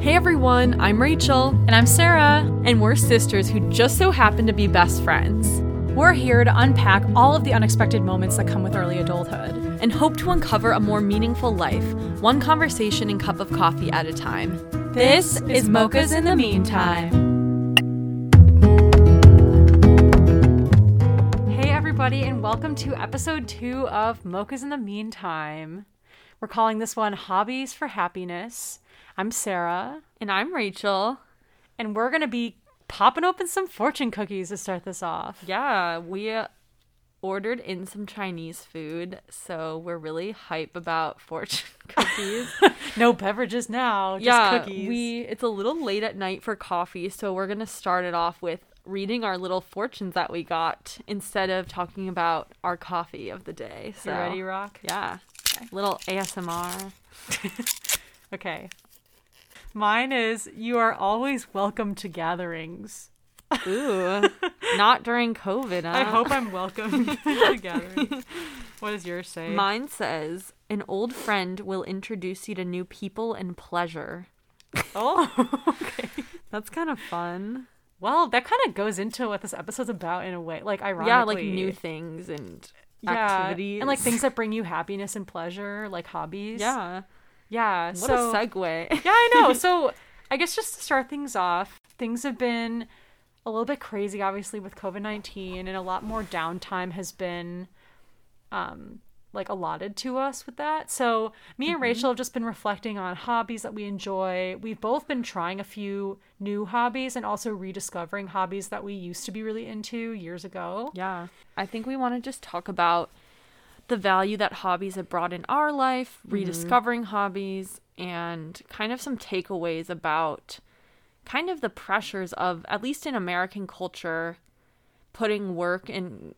Hey everyone, I'm Rachel, And I'm Sarah. and we're sisters who just so happen to be best friends We're here to unpack all of the unexpected moments that come with early adulthood. and hope to uncover a more meaningful life, one conversation and cup of coffee at a time. This is Mocha's in the Meantime. Hey, everybody, and welcome to episode two of Mocha's in the Meantime. We're calling this one Hobbies for Happiness. I'm Sarah, And I'm Rachel. and we're going to be popping open some fortune cookies to start this off. Yeah, we ordered in some Chinese food, so we're really hype about fortune cookies. No beverages now, just yeah, cookies. we it's a little late at night for coffee, so we're gonna start it off with reading our little fortunes that we got instead of talking about our coffee of the day. So You ready, Rock? Yeah, little ASMR. Okay. Mine is You are always welcome to gatherings. Ooh, not during COVID. I hope I'm welcome to gatherings. What does yours say? Mine says an old friend will introduce you to new people and pleasure. oh, okay. That's kind of fun. Well, that kind of goes into what this episode's about in a way. Like, ironically. Yeah, like new things and Yeah, activities And like things that bring you happiness and pleasure, like hobbies. Yeah, Yeah. what so, a segue. Yeah, I know. So I guess just to start things off, things have been a little bit crazy, obviously, with COVID nineteen, and a lot more downtime has been, um, like allotted to us with that. So me and Rachel have just been reflecting on hobbies that we enjoy. We've both been trying a few new hobbies and also rediscovering hobbies that we used to be really into years ago. Yeah. I think we want to just talk about the value that hobbies have brought in our life, mm-hmm. rediscovering hobbies, and kind of some takeaways about kind of the pressures of, at least in American culture, putting work and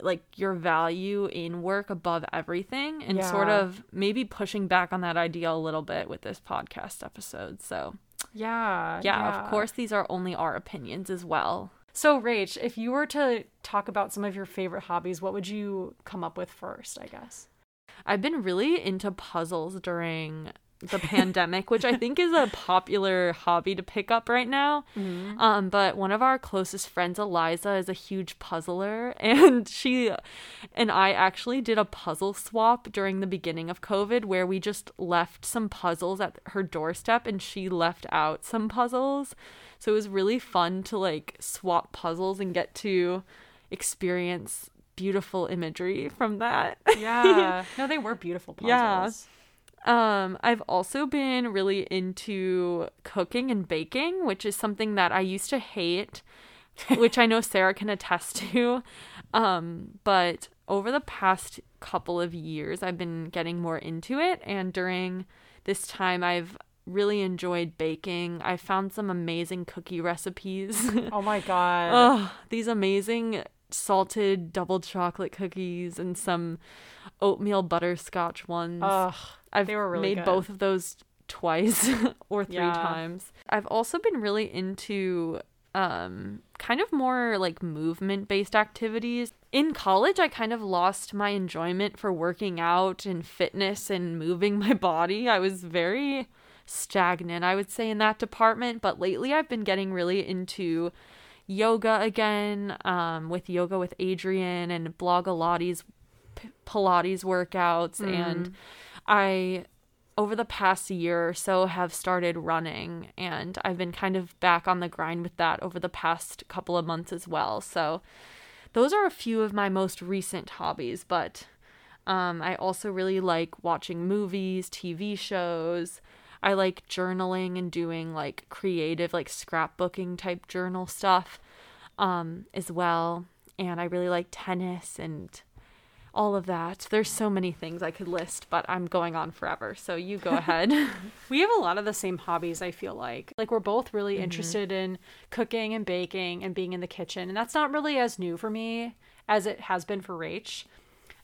like your value in work above everything and sort of maybe pushing back on that idea a little bit with this podcast episode. So, Yeah. yeah, of course, these are only our opinions as well. So, Rach, if you were to talk about some of your favorite hobbies, what would you come up with first, I guess? I've been really into puzzles during the pandemic, which I think is a popular hobby to pick up right now. Um, but one of our closest friends, Eliza, is a huge puzzler, and she and I actually did a puzzle swap during the beginning of COVID, where we just left some puzzles at her doorstep, and she left out some puzzles. So it was really fun to like swap puzzles and get to experience beautiful imagery from that. Yeah. no, they were beautiful puzzles. Yeah. Um, I've also been really into cooking and baking, which is something that I used to hate, which I know Sarah can attest to. Um, but over the past couple of years, I've been getting more into it, and during this time, I've really enjoyed baking. I found some amazing cookie recipes. Oh my god. Oh, these amazing salted double chocolate cookies and some oatmeal butterscotch ones. Ugh. I've really made good. both of those twice or three Yeah. times. I've also been really into um kind of more like movement based activities. In college I kind of lost my enjoyment for working out and fitness and moving my body. I was very stagnant, I would say in that department, but lately I've been getting really into yoga again um with yoga with Adriene and Blogilates P- Pilates workouts and I over the past year or so have started running and I've been kind of back on the grind with that over the past couple of months as well. So those are a few of my most recent hobbies, but um, I also really like watching movies, TV shows. I like journaling and doing like creative, like scrapbooking type journal stuff um, as well. And I really like tennis and all of that. There's so many things I could list, but I'm going on forever. So you go ahead. We have a lot of the same hobbies, I feel like. Like, we're both really Mm-hmm. interested in cooking and baking and being in the kitchen. And that's not really as new for me as it has been for Rach.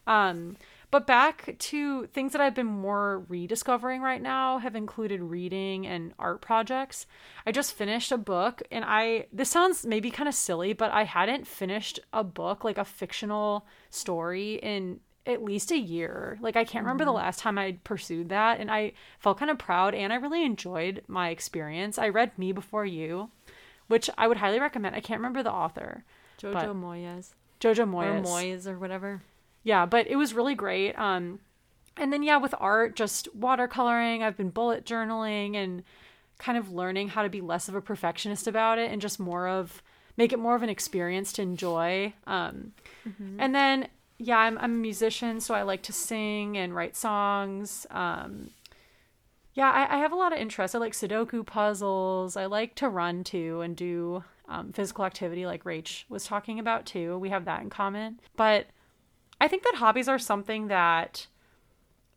Um, but back to things that I've been more rediscovering right now have included reading and art projects. I just finished a book and I this sounds maybe kind of silly, but I hadn't finished a book like a fictional story in at least a year. Like I can't remember the mm-hmm. last time I pursued that and I felt kind of proud and I really enjoyed my experience. I read Me Before You, which I would highly recommend. I can't remember the author. Jojo Moyes Jojo Moyes. or. Moyes or whatever. Yeah, but it was really great. Um, and then yeah, with art, just watercoloring. I've been bullet journaling and kind of learning how to be less of a perfectionist about it and just more of make it more of an experience to enjoy. Um, And then yeah, I'm I'm a musician, so I like to sing and write songs. Um, yeah, I, I have a lot of interests. I like Sudoku puzzles. I like to run too and do um, physical activity, like Rach was talking about too. We have that in common. But I think that hobbies are something that,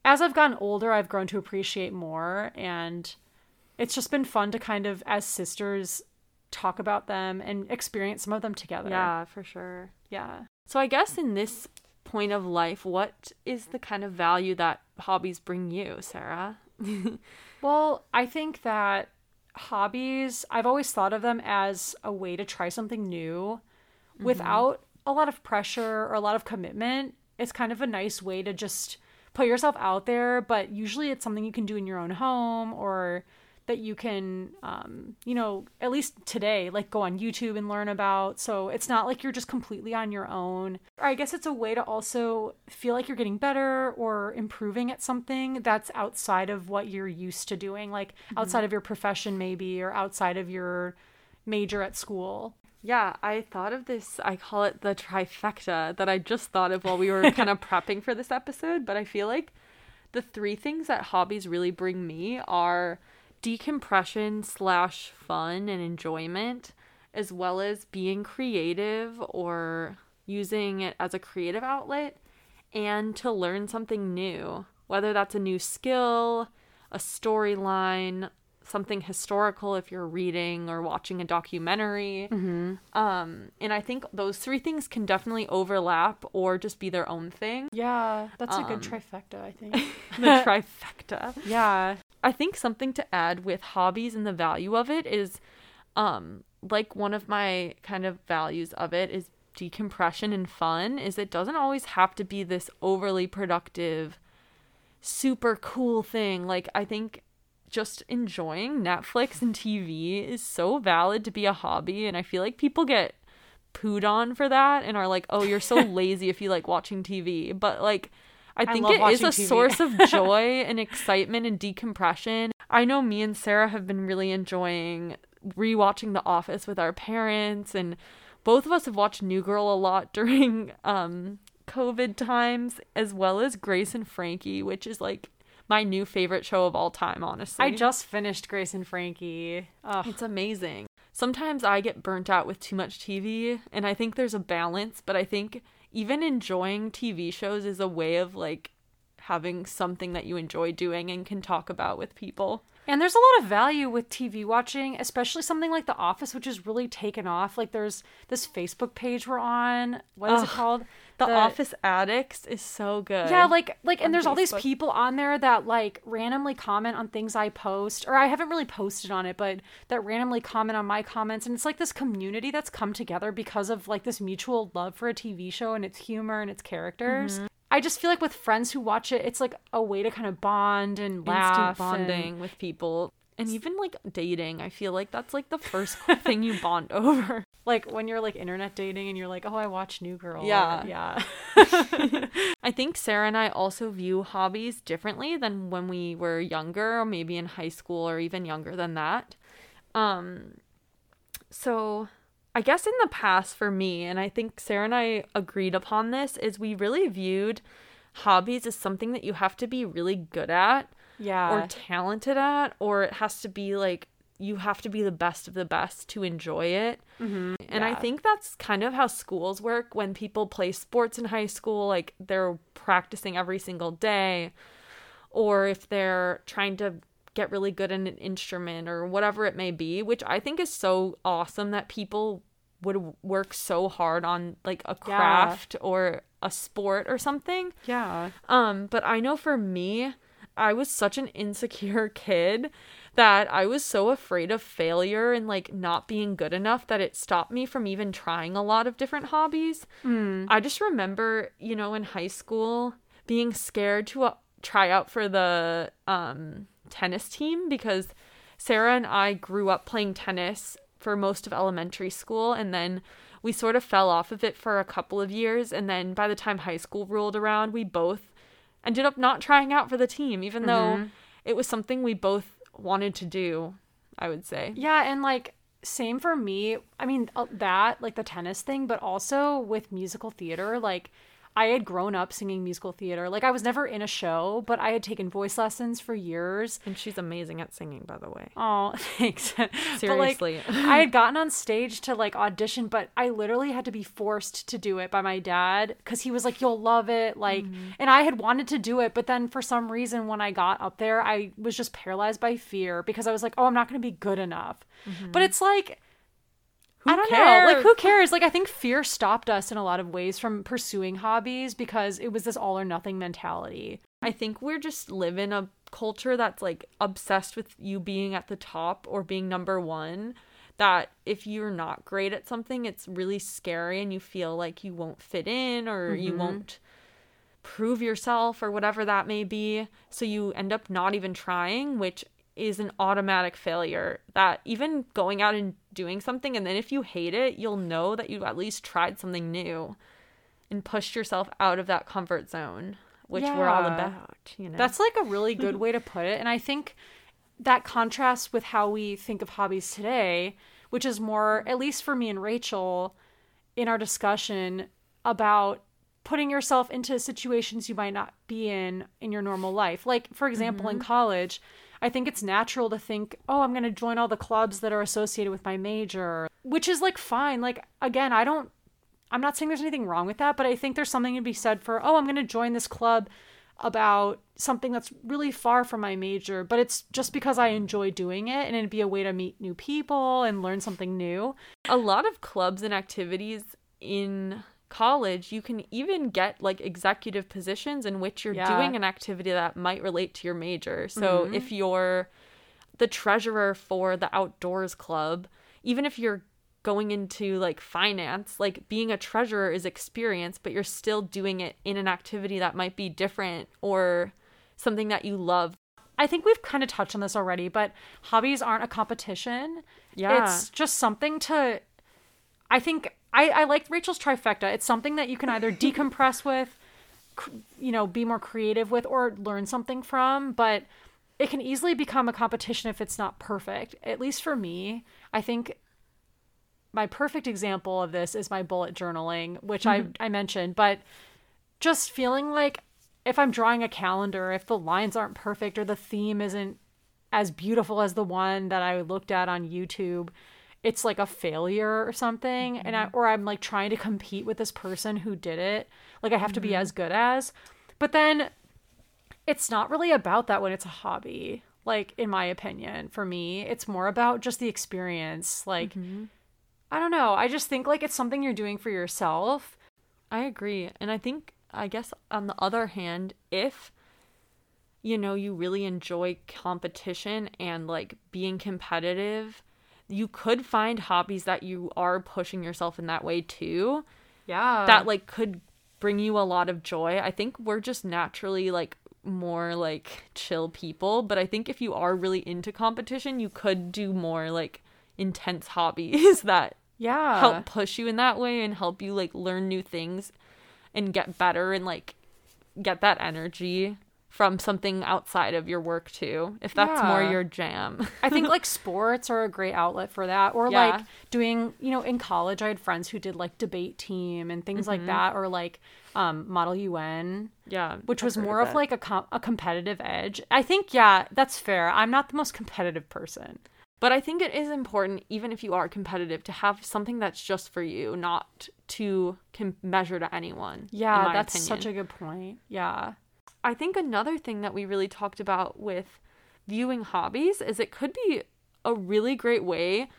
as I've gotten older, I've grown to appreciate more. And it's just been fun to kind of, as sisters, talk about them and experience some of them together. Yeah, for sure. Yeah. So I guess in this point of life, what is the kind of value that hobbies bring you, Sarah? Well, I think that hobbies, I've always thought of them as a way to try something new mm-hmm. without a lot of pressure or a lot of commitment. It's kind of a nice way to just put yourself out there, but usually it's something you can do in your own home or that you can, um, you know, at least today, like go on YouTube and learn about. So it's not like you're just completely on your own. Or I guess it's a way to also feel like you're getting better or improving at something that's outside of what you're used to doing, like outside of your profession, maybe, or outside of your major at school. Yeah, I thought of this. I call it the trifecta that I just thought of while we were kind of prepping for this episode. But I feel like the three things that hobbies really bring me are decompression slash fun and enjoyment, as well as being creative or using it as a creative outlet and to learn something new, whether that's a new skill, a storyline, something historical if you're reading or watching a documentary. Um, and I think those three things can definitely overlap or just be their own thing. Yeah, that's a Um, good trifecta, I think. The trifecta. yeah. I think something to add with hobbies and the value of it is um like one of my kind of values of it is decompression and fun is it doesn't always have to be this overly productive super cool thing like I think just enjoying Netflix and TV is so valid to be a hobby and I feel like people get pooed on for that and are like oh you're so lazy if you like watching TV but like I I think love it is a TV. source of joy and excitement and decompression. I know me and Sarah have been really enjoying rewatching The Office with our parents and both of us have watched New Girl a lot during um COVID times as well as Grace and Frankie, which is like my new favorite show of all time, honestly. I just finished Grace and Frankie. Ugh. It's amazing. Sometimes I get burnt out with too much TV, and I think there's a balance, but I think even enjoying TV shows is a way of like having something that you enjoy doing and can talk about with people. And there's a lot of value with TV watching, especially something like The Office, which is really taken off. Like there's this Facebook page we're on. What is it called? The, Office Addicts is so good. Yeah, like like and there's all these people on there that like randomly comment on things I post or I haven't really posted on it, but that randomly comment on my comments and it's like this community that's come together because of like this mutual love for a TV show and its humor and its characters. Mm-hmm. I just feel like with friends who watch it, it's like a way to kind of bond and laugh instant and- bonding with people. And even like dating, I feel like that's like the first thing you bond over. like when you're like internet dating and you're like, "Oh, I watch New Girl." Yeah. yeah. I think Sarah and I also view hobbies differently than when we were younger, or maybe in high school or even younger than that. Um so I guess in the past for me, and I think Sarah and I agreed upon this, is we really viewed hobbies as something that you have to be really good at Yeah. or talented at, or it has to be like you have to be the best of the best to enjoy it. Mhm. And I think that's kind of how schools work when people play sports in high school, like they're practicing every single day, or if they're trying to get really good at an instrument or whatever it may be, which I think is so awesome that people would work so hard on like a Yeah. craft or a sport or something. yeah. Um, but I know for me, I was such an insecure kid that I was so afraid of failure and like not being good enough that it stopped me from even trying a lot of different hobbies. Mm. I just remember, you know, in high school, being scared to uh, try out for the um, tennis team because Sarah and I grew up playing tennis for most of elementary school and then we sort of fell off of it for a couple of years and then by the time high school rolled around we both ended up not trying out for the team even Mm-hmm. though it was something we both wanted to do i would say Yeah, and like same for me. I mean uh, that like the tennis thing, but also with musical theater, like I had grown up singing musical theater. Like I was never in a show, but I had taken voice lessons for years. and she's amazing at singing by the way Oh, thanks. Seriously. But like, I had gotten on stage to like audition, but I literally had to be forced to do it by my dad because he was like, "You'll love it." Like, mm-hmm. and I had wanted to do it, but then for some reason, when I got up there, I was just paralyzed by fear because I was like, "Oh, I'm not going to be good enough." But mm-hmm. it's like. I don't know. Like, who cares? Like, I think fear stopped us in a lot of ways from pursuing hobbies because it was this all or nothing mentality. I think we're just live in a culture that's like obsessed with you being at the top or being number one. That if you're not great at something, it's really scary and you feel like you won't fit in or you mm-hmm. won't prove yourself or whatever that may be. So you end up not even trying, which is an automatic failure. That even going out and doing something, and then if you hate it, you'll know that you at least tried something new and pushed yourself out of that comfort zone, which we're all about, you know. That's like a really good way to put it. And I think that contrasts with how we think of hobbies today, which is more, at least for me and Rachel, in our discussion about putting yourself into situations you might not be in in your normal life. Like, for example, in mm-hmm. college, I think it's natural to think, oh, I'm going to join all the clubs that are associated with my major, which is like fine. Like, again, I don't I'm not saying there's anything wrong with that, but I think there's something to be said for, oh, I'm going to join this club about something that's really far from my major, but it's just because I enjoy doing it and it'd be a way to meet new people and learn something new. a lot of clubs and activities in college, you can even get like executive positions in which you're Yeah. Mm-hmm. doing an activity that might relate to your major. So if you're the treasurer for the outdoors club, even if you're going into like finance, like being a treasurer is experience, but you're still doing it in an activity that might be different or something that you love. I think we've kind of touched on this already, but hobbies aren't a competition. Yeah. It's just something to I think I, I like Rachel's trifecta. It's something that you can either decompress with, cr- you know, be more creative with, or learn something from. But it can easily become a competition if it's not perfect. At least for me, I think my perfect example of this is my bullet journaling, which I, mm-hmm. I mentioned. But just feeling like if I'm drawing a calendar, if the lines aren't perfect or the theme isn't as beautiful as the one that I looked at on YouTube, it's like a failure or something. And I, mm-hmm. or I'm like trying to compete with this person who did it. Like I have to be mm-hmm. as good as. But then it's not really about that when it's a hobby. Like in my opinion, for me, it's more about just the experience. Like mm-hmm. I don't know. I just think like it's something you're doing for yourself. I agree. And I think, I guess, on the other hand, if, you know, you really enjoy competition and like being competitive, you could find hobbies that you are pushing yourself in that way too, Yeah. that like could bring you a lot of joy. I think we're just naturally like more like chill people, but I think if you are really into competition, you could do more like intense hobbies that yeah. help push you in that way and help you like learn new things and get better and like get that energy from something outside of your work too if that's more your jam I think like sports are a great outlet for that. Or Yeah. like doing, you know, in college I had friends who did like debate team and things like that or like um Model UN, yeah which I've was more of that. like a com- a competitive edge. I think yeah, that's fair. I'm not the most competitive person. but i think it is important even if you are competitive to have something that's just for you not to com- measure to anyone Yeah, that's opinion. such a good point. Yeah. I think another thing that we really talked about with viewing hobbies is it could be a really great way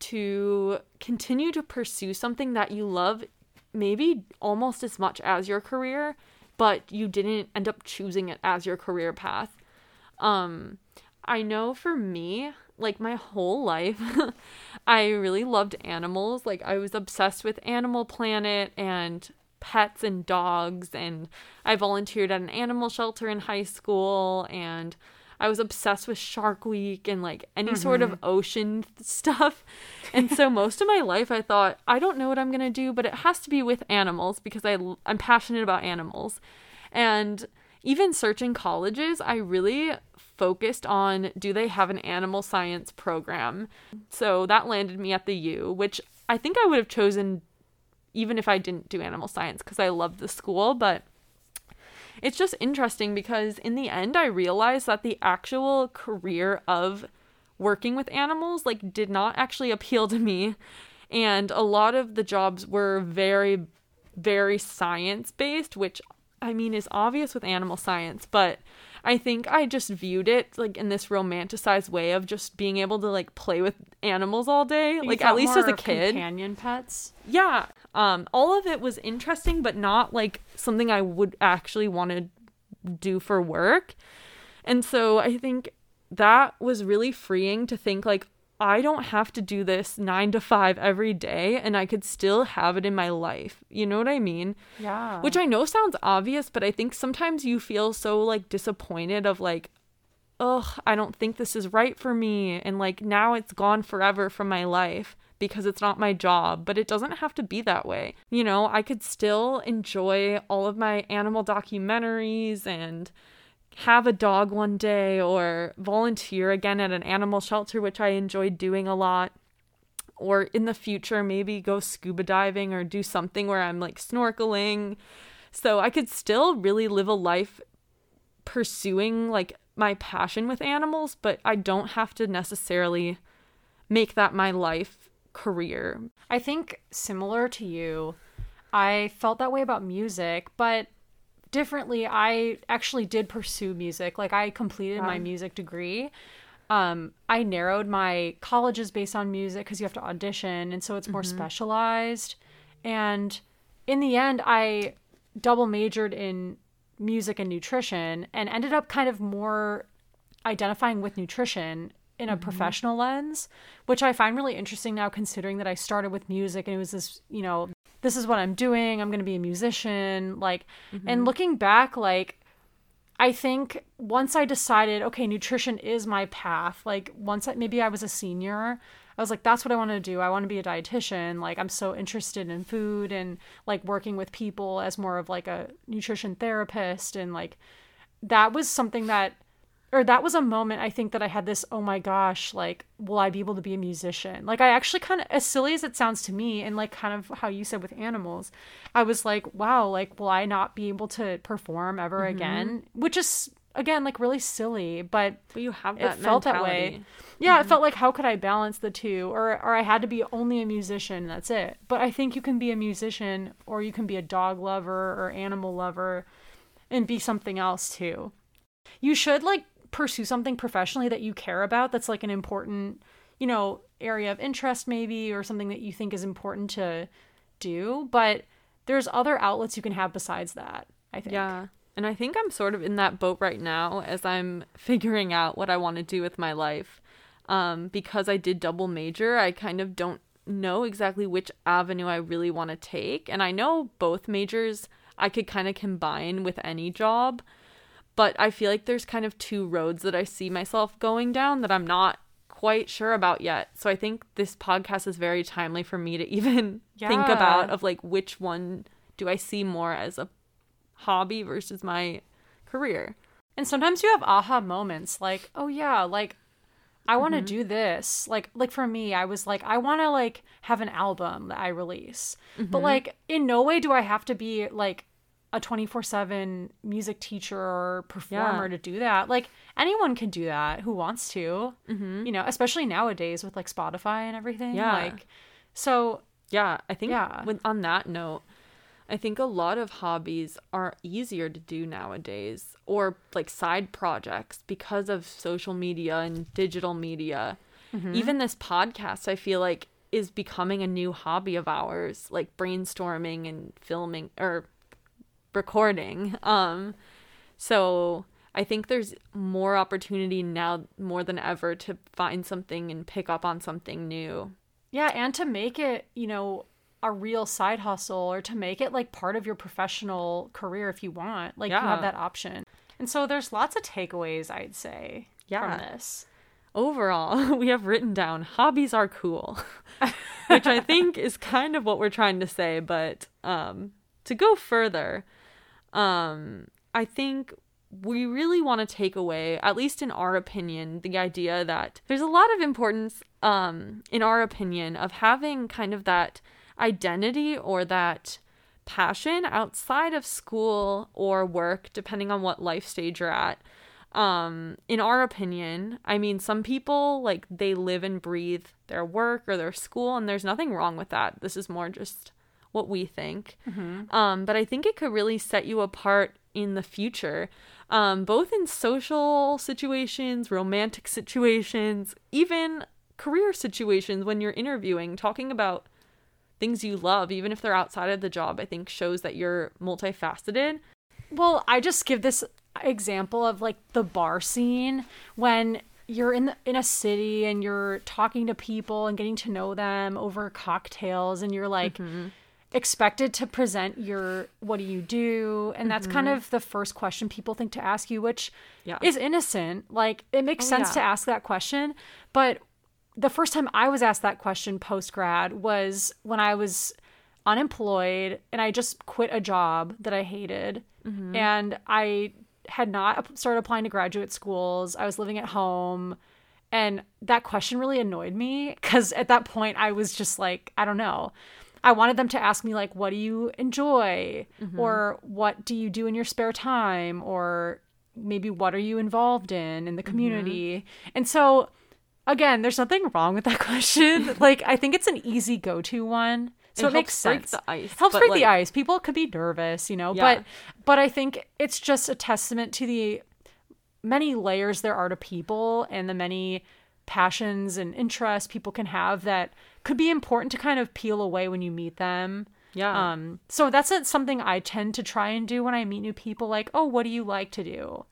to continue to pursue something that you love maybe almost as much as your career but you didn't end up choosing it as your career path. Um i know for me like my whole life i really loved animals. Like i was obsessed with animal planet and pets and dogs and I volunteered at an animal shelter in high school and I was obsessed with Shark Week and like any mm-hmm. sort of mm-hmm. ocean stuff. And so most of my life I thought I don't know what I'm going to do, but it has to be with animals because I I'm passionate about animals. And even searching colleges, I really focused on do they have an animal science program? So that landed me at the U, which I think I would have chosen even if I didn't do animal science because I love the school, but it's just interesting because in the end I realized that the actual career of working with animals like did not actually appeal to me and a lot of the jobs were very very science based which I mean is obvious with animal science but I think I just viewed it like in this romanticized way of just being able to like play with animals all day, you like at least as a kid. Companion pets. Yeah. Um all of it was interesting but not like something I would actually want to do for work. And so I think that was really freeing to think like I don't have to do this nine to five every day and I could still have it in my life. You know what I mean? Yeah. Which I know sounds obvious, but I think sometimes you feel so like disappointed of like, ugh, I don't think this is right for me. And like now it's gone forever from my life because it's not my job, but it doesn't have to be that way. You know, I could still enjoy all of my animal documentaries and have a dog one day or volunteer again at an animal shelter, which I enjoyed doing a lot. Or in the future, maybe go scuba diving or do something where I'm like snorkeling. So I could still really live a life pursuing like my passion with animals, but I don't have to necessarily make that my life career. I think similar to you, I felt that way about music, but differently, I actually did pursue music. Like I completed my music degree. Um, I narrowed my colleges based on music because you have to audition, and so it's more mm-hmm. specialized. And in the end, I double majored in music and nutrition and ended up kind of more identifying with nutrition in a mm-hmm. professional lens, which I find really interesting now considering that I started with music and it was this, you know, this is what I'm doing. I'm going to be a musician. Like, mm-hmm. and looking back, like, I think once I decided, okay, nutrition is my path, like, once I, maybe I was a senior, I was like, that's what I want to do. I want to be a dietitian. Like, I'm so interested in food and like working with people as more of like a nutrition therapist. And like, that was something that or that was a moment I think that I had this, oh my gosh, like, will I be able to be a musician? Like, I actually kind of, as silly as it sounds to me, and like kind of how you said with animals, I was like, wow, like, will I not be able to perform ever mm-hmm. again? Which is, again, like really silly, but, but you have that it felt that way. Yeah, mm-hmm. it felt like how could I balance the two, or or I had to be only a musician. That's it. But I think you can be a musician, or you can be a dog lover or animal lover, and be something else too. You should like pursue something professionally that you care about that's like an important, you know, area of interest maybe or something that you think is important to do, but there's other outlets you can have besides that, I think. Yeah. And I think I'm sort of in that boat right now as I'm figuring out what I want to do with my life. Um, because I did double major, I kind of don't know exactly which avenue I really want to take. And I know both majors I could kind of combine with any job but I feel like there's kind of two roads that I see myself going down that I'm not quite sure about yet. So I think this podcast is very timely for me to even yeah. think about of like which one do I see more as a hobby versus my career. And sometimes you have aha moments like, "Oh yeah, like I want to mm-hmm. do this." Like like for me, I was like, I want to like have an album that I release. Mm-hmm. But like in no way do I have to be like a 24/7 music teacher or performer yeah. to do that. Like anyone can do that who wants to. Mm-hmm. You know, especially nowadays with like Spotify and everything. Yeah. Like so yeah, I think yeah. With, on that note, I think a lot of hobbies are easier to do nowadays or like side projects because of social media and digital media. Mm-hmm. Even this podcast, I feel like is becoming a new hobby of ours, like brainstorming and filming or recording. Um, so I think there's more opportunity now more than ever to find something and pick up on something new. Yeah, and to make it, you know, a real side hustle or to make it like part of your professional career if you want. Like you have that option. And so there's lots of takeaways, I'd say, Yeah. from this. overall, we have written down hobbies are cool, which I think is kind of what we're trying to say. But um, to go further, um, I think we really want to take away, at least in our opinion, the idea that there's a lot of importance, um, in our opinion, of having kind of that identity or that passion outside of school or work, depending on what life stage you're at. Um in our opinion i mean some people like they live and breathe their work or their school and there's nothing wrong with that. This is more just what we think. Um but i think it could really set you apart in the future um both in social situations romantic situations even career situations when you're interviewing. Talking about things you love even if they're outside of the job i think shows that you're multifaceted. Well, I just give this example of like the bar scene. When you're in the, in a city and you're talking to people and getting to know them over cocktails and you're like expected to present your what do you do and that's kind mm-hmm. of the first question people think to ask you which Yeah. is innocent like it makes Oh, sense yeah. to ask that question but the first time I was asked that question post grad was when I was unemployed and I just quit a job that I hated. Mm-hmm. And I had not started applying to graduate schools. I was living at home. And that question really annoyed me because at that point I was just like, I don't know. I wanted them to ask me, like, what do you enjoy? Mm-hmm. Or what do you do in your spare time? Or maybe what are you involved in in the mm-hmm. community? And so again, there's nothing wrong with that question. like, I think it's an easy go to one. So It it, makes helps break sense. the ice, Helps break the ice. People could be nervous, you know, Yeah. but but I think it's just a testament to the many layers there are to people and the many passions and interests people can have that could be important to kind of peel away when you meet them. Yeah. Um so that's something I tend to try and do when I meet new people like, "Oh, what do you like to do?"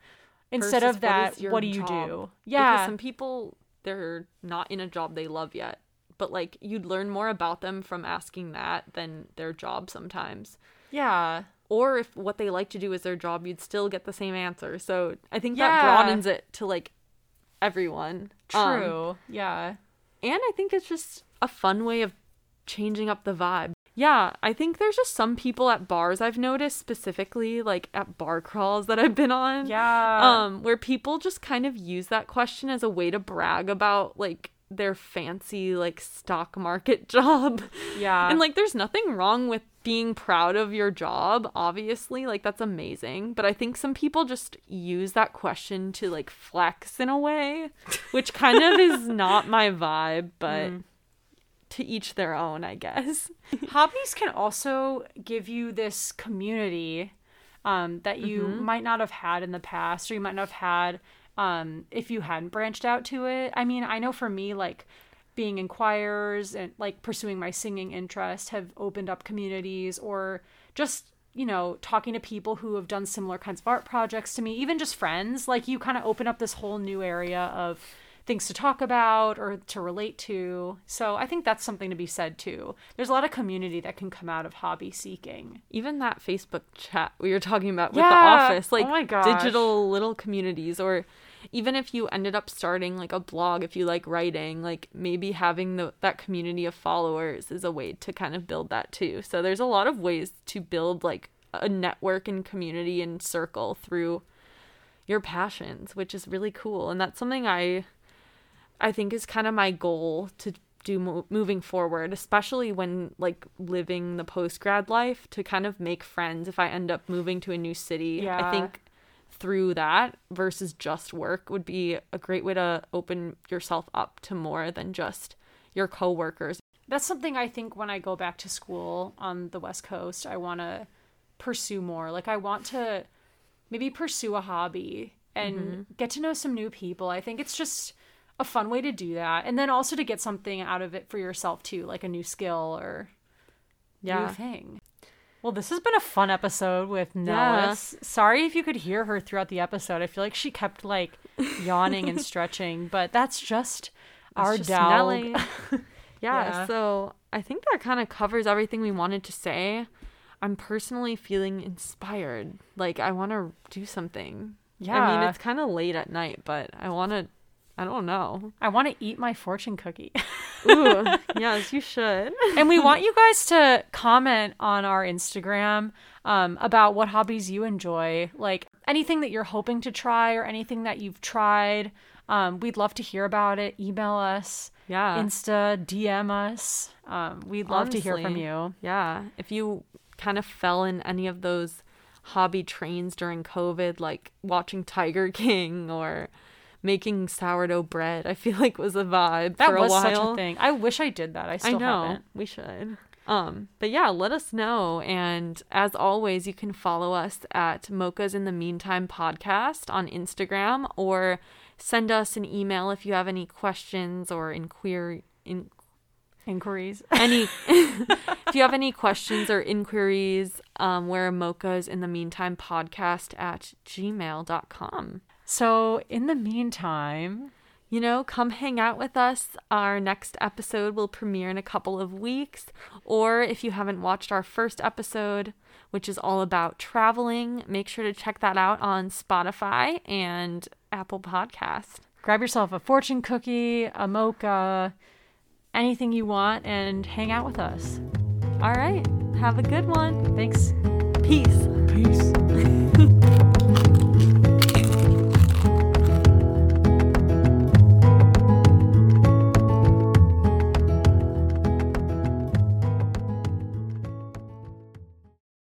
Instead versus of that, your what, do you job? do? Because Yeah. some people they're not in a job they love yet, but like you'd learn more about them from asking that than their job sometimes. yeah. Or if what they like to do is their job, you'd still get the same answer. So I think Yeah. that broadens it to like everyone. Um, True. yeah. and I think it's just a fun way of changing up the vibe. Yeah, I think there's just some people at bars I've noticed specifically, like at bar crawls that I've been on. Yeah. um where people just kind of use that question as a way to brag about like their fancy like stock market job Yeah. and like there's nothing wrong with being proud of your job obviously like that's amazing but i think some people just use that question to like flex in a way which kind of is not my vibe but to each their own i guess. Hobbies can also give you this community um, that you might not have had in the past or you might not have had um, if you hadn't branched out to it. I mean i know for me like being in choirs and like pursuing my singing interest have opened up communities or just you know talking to people who have done similar kinds of art projects to me even just friends. Like you kind of open up this whole new area of things to talk about or to relate to. So i think that's something to be said too. There's a lot of community that can come out of hobby seeking. Even that Facebook chat we were talking about with Yeah. the office, like Oh digital little communities, or even if you ended up starting like a blog, if you like writing, like maybe having the that community of followers is a way to kind of build that too. So there's a lot of ways to build like a network and community and circle through your passions, which is really cool, and that's something I I think is kind of my goal to do mo- moving forward, especially when like living the post grad life to kind of make friends if I end up moving to a new city. I think through that versus just work would be a great way to open yourself up to more than just your coworkers. that's something i think when i go back to school on the west coast i want to pursue more like i want to maybe pursue a hobby and mm-hmm. get to know some new people i think it's just a fun way to do that and then also to get something out of it for yourself too like a new skill or Yeah. new thing well this has been a fun episode with Yeah. Sorry if you could hear her throughout the episode i feel like she kept like yawning and stretching but that's just our just dog yeah, Yeah. so I think that kind of covers everything we wanted to say. I'm personally feeling inspired. Like I want to do something. Yeah. I mean, it's kind of late at night, but I want to I don't know. I want to eat my fortune cookie. Ooh, yes, you should. and we want you guys to comment on our Instagram um, about what hobbies you enjoy, like anything that you're hoping to try or anything that you've tried. Um, we'd love to hear about it. Email us, Yeah. Insta, DM us. Um, we'd love to hear from you. Yeah. If you kind of fell in any of those hobby trains during COVID, like watching Tiger King or making sourdough bread, I feel like was a vibe That for a was while. such a thing. I wish I did that. I I know haven't. we should. Um, but yeah, let us know. And as always, you can follow us at Mocha's in the Meantime podcast on Instagram or send us an email if you have any questions or inquiry in Inquiries. any if you have any questions or inquiries um we're mochas in the meantime podcast at gmail.com So, in the meantime, you know come hang out with us our next episode will premiere in a couple of weeks or if you haven't watched our first episode which is all about traveling make sure to check that out on spotify and apple podcast grab yourself a fortune cookie, a mocha, anything you want, and hang out with us. all right have a good one Thanks. peace Peace.